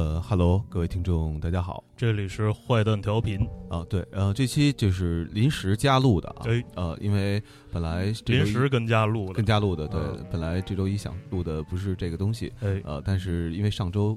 呃，Hello，各位听众，大家好，这里是坏蛋调频。啊，对，呃，这期就是临时加录的啊，哎，呃，因为本来临时跟加录的，跟加录的，对，本来这周一想录的不是这个东西，哎，呃，但是因为上周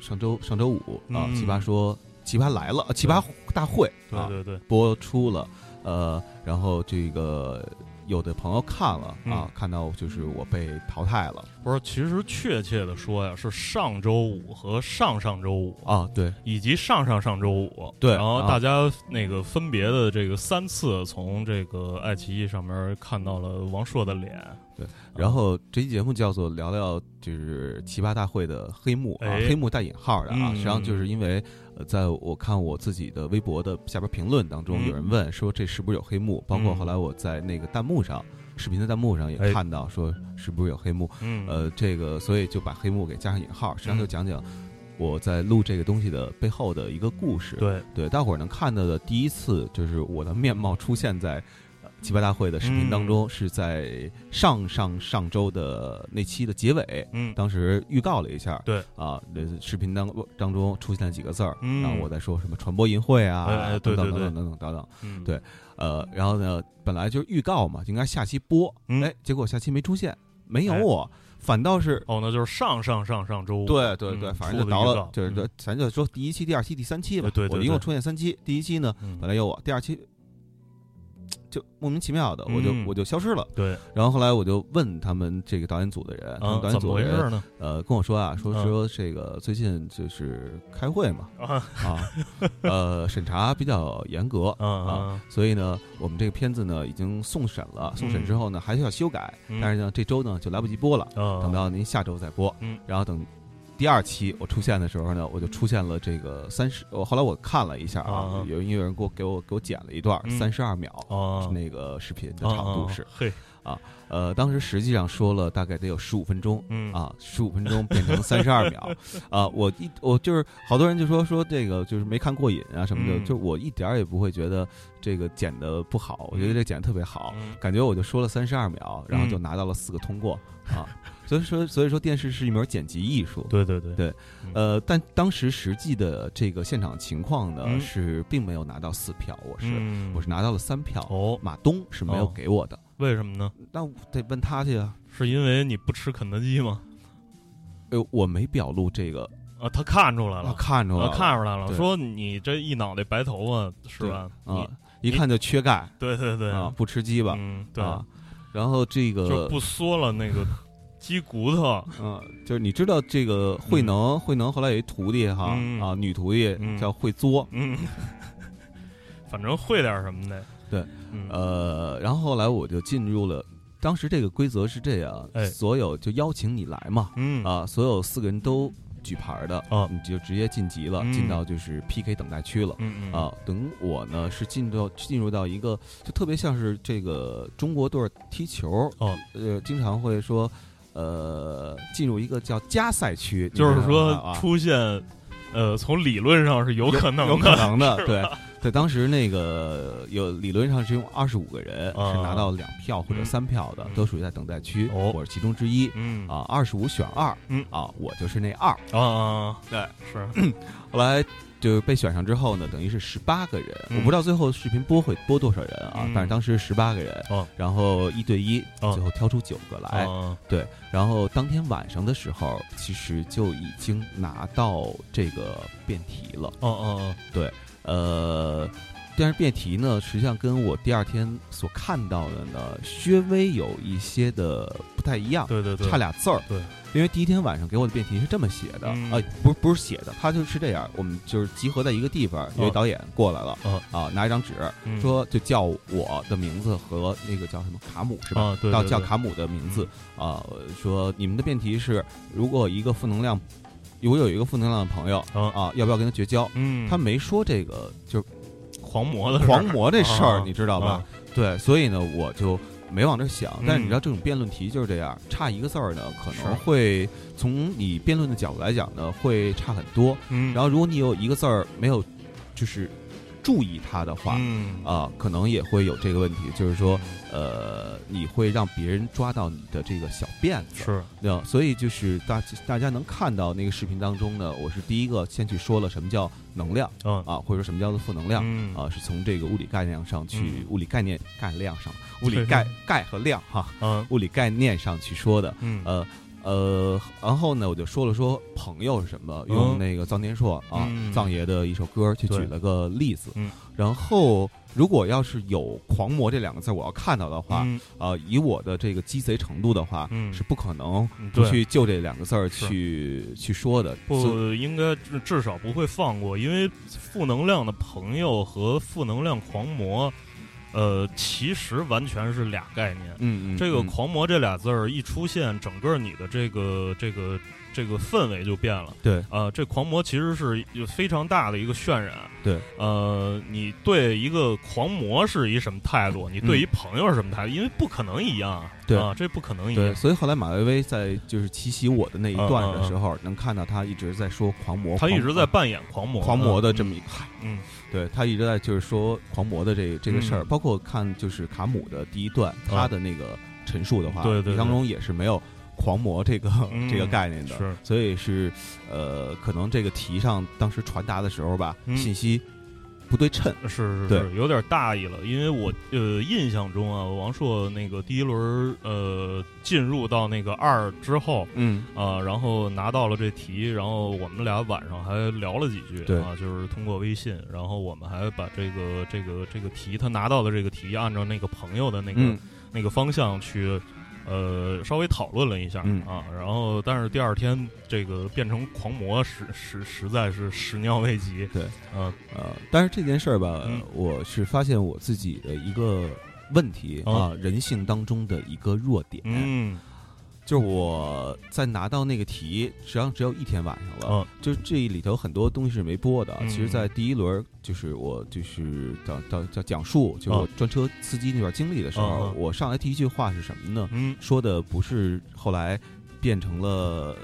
上周上周五啊，奇葩说奇葩来了，奇葩大会，对对对，播出了，呃，然后这个。有的朋友看了啊，看到就是我被淘汰了。不是，其实确切的说呀，是上周五和上上周五啊，对，以及上上上周五，对。然后大家那个分别的这个三次从这个爱奇艺上面看到了王朔的脸。对，然后这期节目叫做聊聊就是奇葩大会的黑幕啊，黑幕带引号的啊，实际上就是因为呃，在我看我自己的微博的下边评论当中，有人问说这是不是有黑幕？包括后来我在那个弹幕上，视频的弹幕上也看到说是不是有黑幕？嗯呃，这个所以就把黑幕给加上引号，实际上就讲讲我在录这个东西的背后的一个故事。对对，大伙儿能看到的第一次就是我的面貌出现在。奇葩大会的视频当中，是在上上上周的那期的结尾，嗯，当时预告了一下，对。啊，那视频当当中出现了几个字儿，然后我在说什么传播淫秽啊，等等等等等等等等，对，呃，然后呢，本来就是预告嘛，应该下期播，哎，结果下期没出现，没有我，反倒是哦，那就是上上上上周，对对对，反正就倒了，就是咱就说第一期、第二期、第三期吧，对，我一共出现三期，第一期呢本来有我，第二期。就莫名其妙的，我就我就消失了。对，然后后来我就问他们这个导演组的人，他们导演组的人呃跟我说啊，说说这个最近就是开会嘛，啊，呃审查比较严格 啊，所以呢，我们这个片子呢已经送审了，送审之后呢还需要修改，但是呢这周呢就来不及播了，等到您下周再播，然后等。第二期我出现的时候呢，我就出现了这个三十。我后来我看了一下啊，有音乐人给我给我给我剪了一段三十二秒那个视频的长度是。嘿啊，呃，当时实际上说了大概得有十五分钟，嗯啊，十五分钟变成三十二秒，啊，我一我就是好多人就说说这个就是没看过瘾啊什么的，就我一点儿也不会觉得这个剪的不好，我觉得这剪的特别好，感觉我就说了三十二秒，然后就拿到了四个通过啊。所以说，所以说电视是一门剪辑艺术。对对对对，呃，但当时实际的这个现场情况呢，是并没有拿到四票，我是我是拿到了三票。哦，马东是没有给我的，为什么呢？那得问他去啊。是因为你不吃肯德基吗？哎，我没表露这个啊，他看出来了，看出来了，看出来了，说你这一脑袋白头发是吧？啊，一看就缺钙。对对对啊，不吃鸡吧？嗯，对。然后这个就不缩了那个。鸡骨头，嗯，就是你知道这个慧能，慧能后来有一徒弟哈啊，女徒弟叫慧作，嗯，反正会点什么的，对，呃，然后后来我就进入了，当时这个规则是这样，所有就邀请你来嘛，嗯。啊，所有四个人都举牌的啊，你就直接晋级了，进到就是 PK 等待区了，嗯啊，等我呢是进到进入到一个就特别像是这个中国队踢球，哦，呃，经常会说。呃，进入一个叫加赛区，就是说出现，呃，从理论上是有可能，有可能的，对对。当时那个有理论上是用二十五个人是拿到两票或者三票的，都属于在等待区，我是其中之一。嗯。啊，二十五选二，嗯。啊，我就是那二啊，对，是。后来。就被选上之后呢，等于是十八个人，我不知道最后视频播会播多少人啊，但是当时十八个人，然后一对一，最后挑出九个来，对，然后当天晚上的时候，其实就已经拿到这个辩题了，哦哦哦，对，呃，但是辩题呢，实际上跟我第二天所看到的呢，稍微有一些的不太一样，对对对，差俩字儿，对。因为第一天晚上给我的辩题是这么写的。啊，不是不是写的，他就是这样，我们就是集合在一个地方，有一导演过来了，啊，拿一张纸说就叫我的名字和那个叫什么卡姆是吧？到叫卡姆的名字啊，说你们的辩题是如果一个负能量，如果有一个负能量的朋友啊，要不要跟他绝交？嗯，他没说这个就是黄魔的狂魔这事儿，你知道吧？对，所以呢，我就。没往这想，但是你知道这种辩论题就是这样，差一个字儿呢，可能会从你辩论的角度来讲呢，会差很多。嗯，然后如果你有一个字儿没有，就是注意它的话，啊，可能也会有这个问题，就是说，呃，你会让别人抓到你的这个小辫子，是，那所以就是大大家能看到那个视频当中呢，我是第一个先去说了什么叫能量，嗯。啊，或者说什么叫做负能量，啊，是从这个物理概念上去，物理概念概量上，物理概概和量哈，嗯，物理概念上去说的，嗯，呃。呃，然后呢，我就说了说朋友是什么，用那个臧天朔啊，藏爷的一首歌去举了个例子。然后，如果要是有“狂魔”这两个字，我要看到的话，啊，以我的这个鸡贼程度的话，是不可能不去就这两个字儿去去说的。不应该至少不会放过，因为负能量的朋友和负能量狂魔。呃，其实完全是俩概念。嗯嗯，这个“狂魔”这俩字儿一出现，整个你的这个这个这个氛围就变了。对，呃，这狂魔其实是有非常大的一个渲染。对，呃，你对一个狂魔是一什么态度？你对一朋友是什么态度？因为不可能一样。对啊，这不可能一样。对，所以后来马薇薇在就是奇袭我的那一段的时候，能看到他一直在说狂魔，他一直在扮演狂魔，狂魔的这么一个。嗯。对他一直在就是说狂魔的这这个事儿，包括看就是卡姆的第一段，他的那个陈述的话，对对，当中也是没有狂魔这个这个概念的，是，所以是呃，可能这个题上当时传达的时候吧，信息。不对称。是是是有点大意了，因为我呃印象中啊，王朔那个第一轮呃进入到那个二之后，嗯。啊，然后拿到了这题，然后我们俩晚上还聊了几句，对。啊，就是通过微信，然后我们还把这个这个这个题他拿到的这个题，按照那个朋友的那个那个方向去。呃，稍微讨论了一下啊，然后但是第二天这个变成狂魔，实实实在是始料未及。对，呃呃，但是这件事儿吧，我是发现我自己的一个问题啊，人性当中的一个弱点。嗯。就是我在拿到那个题，实际上只有一天晚上了。嗯就这里头很多东西是没播的。其实，在第一轮，就是我就是叫叫叫讲述，就是我专车司机那段经历的时候，我上来第一句话是什么呢？嗯说的不是后来变成了。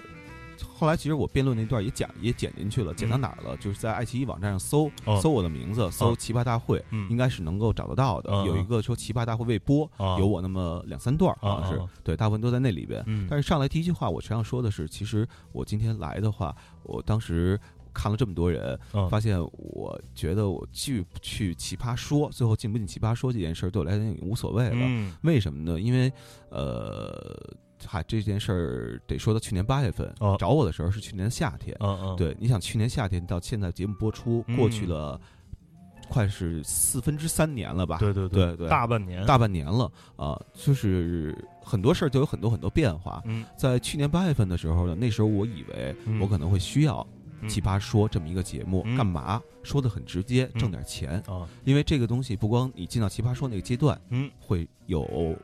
后来其实我辩论那段也讲也剪进去了，剪到哪儿了？就是在爱奇艺网站上搜搜我的名字，搜奇葩大会，应该是能够找得到的。有一个说奇葩大会未播，有我那么两三段，好像是对，大部分都在那里边。但是上来第一句话，我实际上说的是，其实我今天来的话，我当时看了这么多人，发现我觉得我去不去奇葩说，最后进不进奇葩说这件事对我来讲已经无所谓了。为什么呢？因为呃。嗨，这件事儿得说到去年八月份找我的时候是去年夏天。嗯嗯，对，你想去年夏天到现在节目播出过去了，快是四分之三年了吧？对对对对，大半年，大半年了啊！就是很多事儿就有很多很多变化。嗯，在去年八月份的时候呢，那时候我以为我可能会需要《奇葩说》这么一个节目，干嘛说的很直接，挣点钱啊？因为这个东西不光你进到《奇葩说》那个阶段，嗯，会有。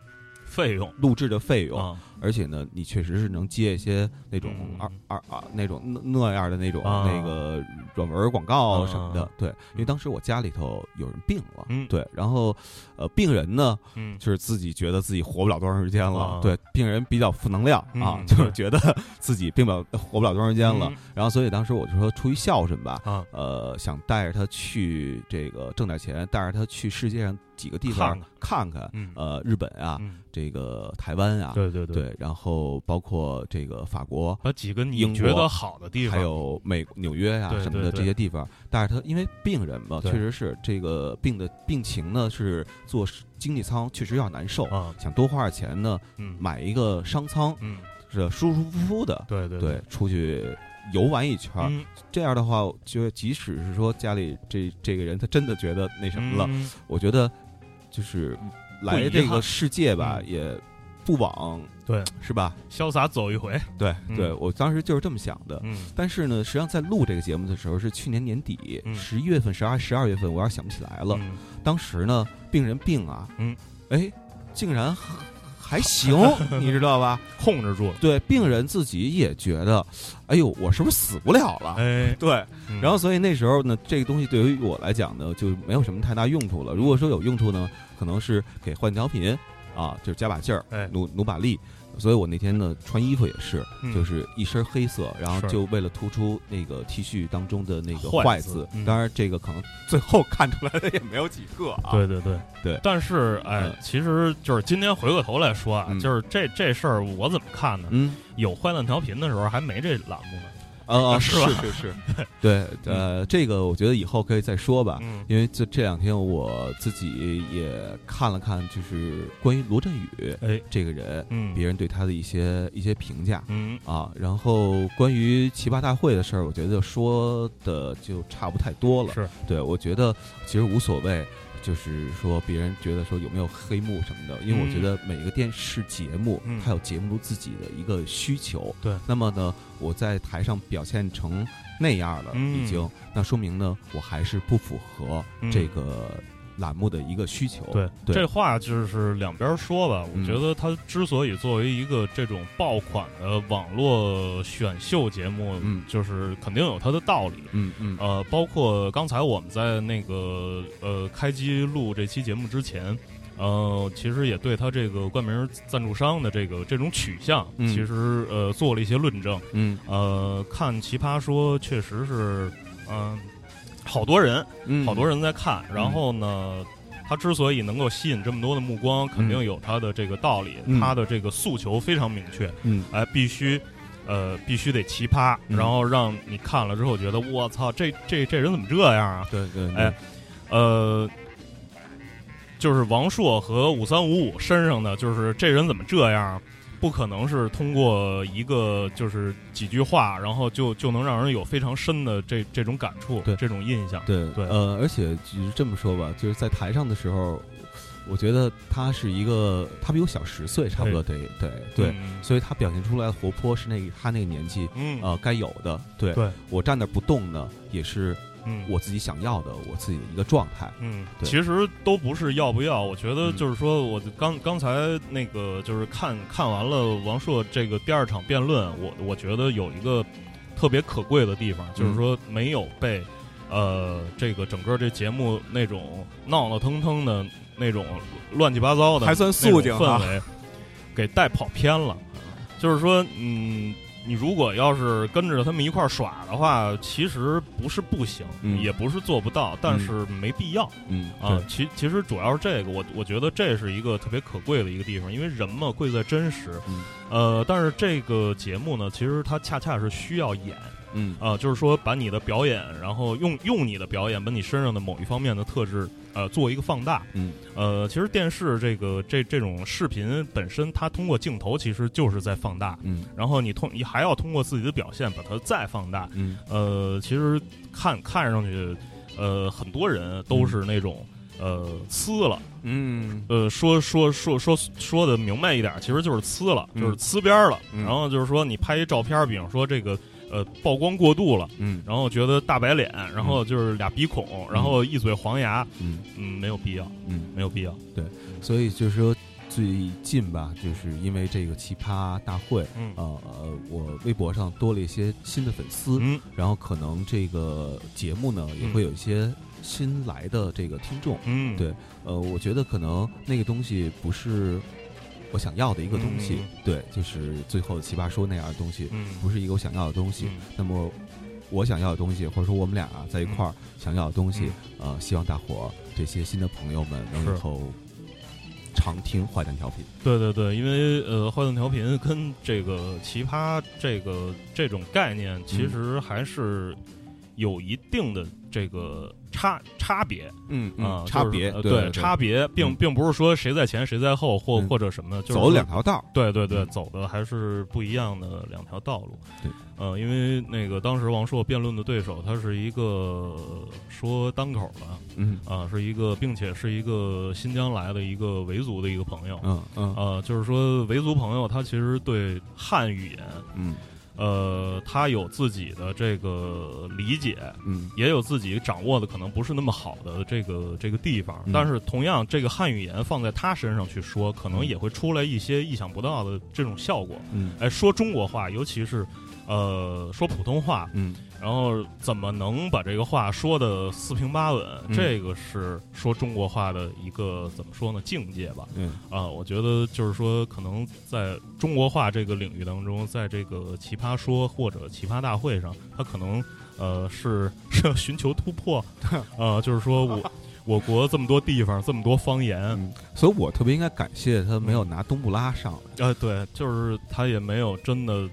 费用。录制的费用，而且呢，你确实是能接一些那种二二啊那种那那样的那种那个软文广告什么的。对，因为当时我家里头有人病了，对，然后呃，病人呢，就是自己觉得自己活不了多长时间了。对，病人比较负能量啊，就是觉得自己病不了活不了多长时间了。然后，所以当时我就说，出于孝顺吧，呃，想带着他去这个挣点钱，带着他去世界上。几个地方看看，呃，日本啊，这个台湾啊，对对对，然后包括这个法国，把几个你觉得好的地方，还有美纽约呀什么的这些地方，但是他因为病人嘛，确实是这个病的病情呢是坐经济舱确实有点难受，想多花点钱呢，买一个商舱，是舒舒服服的，对对对，出去。游玩一圈儿，这样的话，就即使是说家里这这个人他真的觉得那什么了，我觉得就是来这个世界吧，也不枉对，是吧？潇洒走一回，对对，我当时就是这么想的。嗯，但是呢，实际上在录这个节目的时候是去年年底十一月份、十二十二月份，我要想不起来了。当时呢，病人病啊，嗯，哎，竟然。还 行，你知道吧？控制住了。对，病人自己也觉得，哎呦，我是不是死不了了？哎，对。然后，所以那时候呢，这个东西对于我来讲呢，就没有什么太大用处了。如果说有用处呢，可能是给换调频啊，就是加把劲儿，努努把力。所以我那天呢穿衣服也是，就是一身黑色，然后就为了突出那个 T 恤当中的那个坏字。当然，这个可能最后看出来的也没有几个啊。对对对对。但是哎，其实就是今天回过头来说啊，就是这这事儿我怎么看呢？嗯，有坏蛋调频的时候还没这栏目呢。啊，是是是，对，呃，这个我觉得以后可以再说吧，因为这这两天我自己也看了看，就是关于罗振宇哎。这个人，嗯，别人对他的一些一些评价，嗯。啊，然后关于奇葩大会的事儿，我觉得说的就差不太多了，是。对，我觉得其实无所谓。就是说，别人觉得说有没有黑幕什么的，因为我觉得每一个电视节目它有节目自己的一个需求。对，那么呢，我在台上表现成那样了，已经，那说明呢，我还是不符合这个。栏目的一个需求，对对，这话就是两边说吧。我觉得他之所以作为一个这种爆款的网络选秀节目，嗯，就是肯定有它的道理，嗯嗯。呃，包括刚才我们在那个呃开机录这期节目之前，呃，其实也对他这个冠名赞助商的这个这种取向，其实呃做了一些论证，嗯呃，看奇葩说确实是，嗯。好多人，好多人在看。然后呢，他之所以能够吸引这么多的目光，肯定有他的这个道理。他的这个诉求非常明确，嗯，哎，必须，呃，必须得奇葩，然后让你看了之后觉得，我操，这这这人怎么这样啊？对对，哎，呃，就是王朔和五三五五身上的，就是这人怎么这样？不可能是通过一个就是几句话，然后就就能让人有非常深的这这种感触，对这种印象，对对。呃，而且就是这么说吧，就是在台上的时候，我觉得他是一个，他比我小十岁，差不多得对对，所以他表现出来的活泼是那个他那个年纪，嗯呃该有的。对我站那不动呢，也是。嗯，我自己想要的，我自己的一个状态。嗯，其实都不是要不要，我觉得就是说，我刚刚才那个就是看看完了王朔这个第二场辩论，我我觉得有一个特别可贵的地方，就是说没有被呃这个整个这节目那种闹闹腾腾的那种乱七八糟的还算肃静氛围给带跑偏了。就是说，嗯。你如果要是跟着他们一块儿耍的话，其实不是不行，也不是做不到，但是没必要。嗯啊，其其实主要是这个，我我觉得这是一个特别可贵的一个地方，因为人嘛贵在真实。呃，但是这个节目呢，其实它恰恰是需要演。嗯啊，就是说把你的表演，然后用用你的表演，把你身上的某一方面的特质，呃，做一个放大。嗯，呃，其实电视这个这这种视频本身，它通过镜头其实就是在放大。嗯，然后你通你还要通过自己的表现把它再放大。嗯，呃，其实看看上去，呃，很多人都是那种呃呲了。嗯，呃，说说说说说的明白一点，其实就是呲了，就是呲边了。然后就是说你拍一照片，比方说这个。呃，曝光过度了，嗯，然后觉得大白脸，然后就是俩鼻孔，然后一嘴黄牙，嗯。嗯，没有必要，嗯，没有必要，对，所以就是说最近吧，就是因为这个奇葩大会，嗯，呃呃，我微博上多了一些新的粉丝，嗯，然后可能这个节目呢也会有一些新来的这个听众，嗯，对，呃，我觉得可能那个东西不是。我想要的一个东西，对，就是最后奇葩说那样的东西，不是一个我想要的东西。那么，我想要的东西，或者说我们俩在一块儿想要的东西，呃，希望大伙儿这些新的朋友们能以后常听坏蛋调频。对对对，因为呃，坏蛋调频跟这个奇葩这个这种概念，其实还是有一定的这个。差差别，嗯啊，差别对差别，并并不是说谁在前谁在后，或或者什么的，就是走两条道，对对对，走的还是不一样的两条道路。对，呃，因为那个当时王朔辩论的对手，他是一个说单口的，嗯啊，是一个，并且是一个新疆来的一个维族的一个朋友，嗯嗯，呃，就是说维族朋友他其实对汉语言，嗯。呃，他有自己的这个理解，嗯，也有自己掌握的可能不是那么好的这个这个地方，但是同样，这个汉语言放在他身上去说，可能也会出来一些意想不到的这种效果。嗯，哎，说中国话，尤其是呃，说普通话，嗯，然后怎么能把这个话说的四平八稳？这个是说中国话的一个怎么说呢？境界吧。嗯啊，我觉得就是说，可能在中国话这个领域当中，在这个奇葩说或者奇葩大会上，他可能呃是 是要寻求突破。呃，就是说我 我国这么多地方，这么多方言，所以我特别应该感谢他没有拿冬不拉上来。呃，对，就是他也没有真的。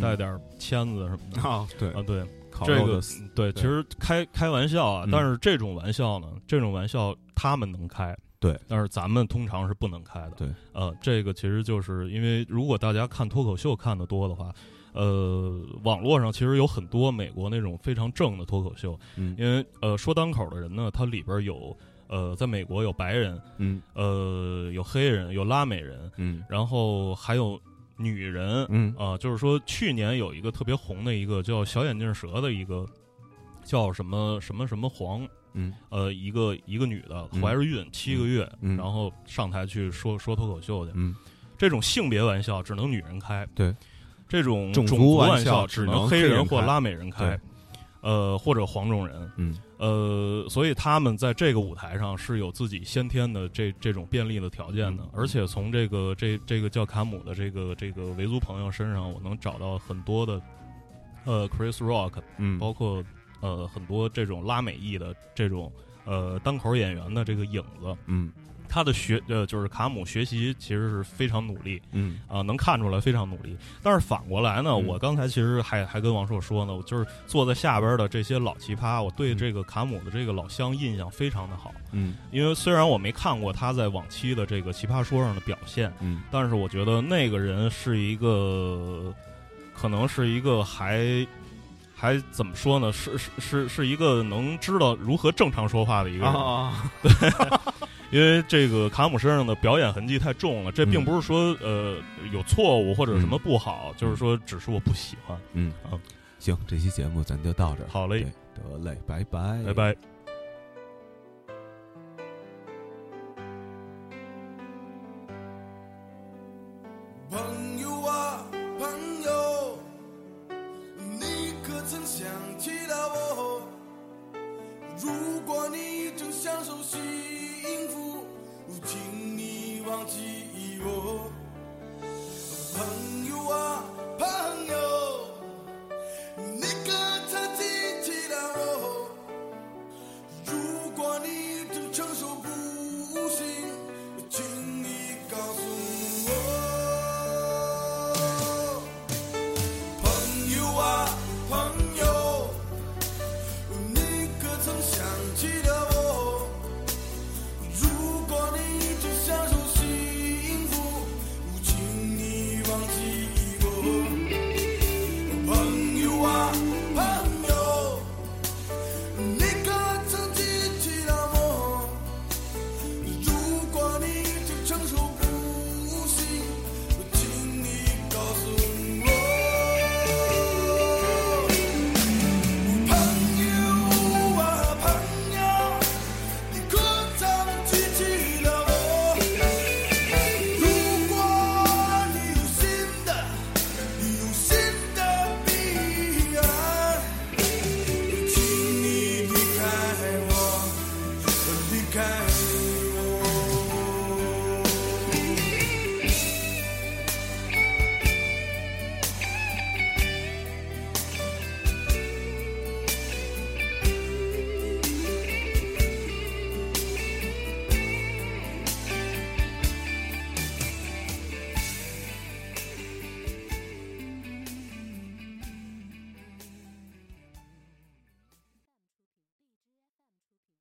带点签子什么的。啊，对。啊，对，这个对，其实开开玩笑啊，但是这种玩笑呢，这种玩笑他们能开，对，但是咱们通常是不能开的，对，呃，这个其实就是因为如果大家看脱口秀看的多的话，呃，网络上其实有很多美国那种非常正的脱口秀，嗯，因为呃，说单口的人呢，他里边有呃，在美国有白人，嗯，呃，有黑人，有拉美人，嗯，然后还有。女人，嗯。啊，就是说，去年有一个特别红的一个叫小眼镜蛇的一个，叫什么什么什么黄，嗯，呃，一个一个女的怀着孕七个月，然后上台去说说脱口秀去，嗯，这种性别玩笑只能女人开，对，这种种族玩笑只能黑人或拉美人开。呃，或者黄种人，嗯，呃，所以他们在这个舞台上是有自己先天的这这种便利的条件的，而且从这个这这个叫卡姆的这个这个维族朋友身上，我能找到很多的，呃，Chris Rock，嗯，包括呃很多这种拉美裔的这种呃单口演员的这个影子，嗯。他的学呃，就是卡姆学习其实是非常努力，嗯啊，能看出来非常努力。但是反过来呢，我刚才其实还还跟王硕说呢，我就是坐在下边的这些老奇葩，我对这个卡姆的这个老乡印象非常的好，嗯，因为虽然我没看过他在往期的这个奇葩说上的表现，嗯，但是我觉得那个人是一个，可能是一个还还怎么说呢？是是是是一个能知道如何正常说话的一个人，对。因为这个卡姆身上的表演痕迹太重了，这并不是说呃有错误或者什么不好，就是说只是我不喜欢。嗯啊，行，这期节目咱就到这儿。好嘞，得嘞，拜拜，拜拜。朋友啊，朋友，你可曾想起了我？如果你正享受幸福，请你忘记我，朋友。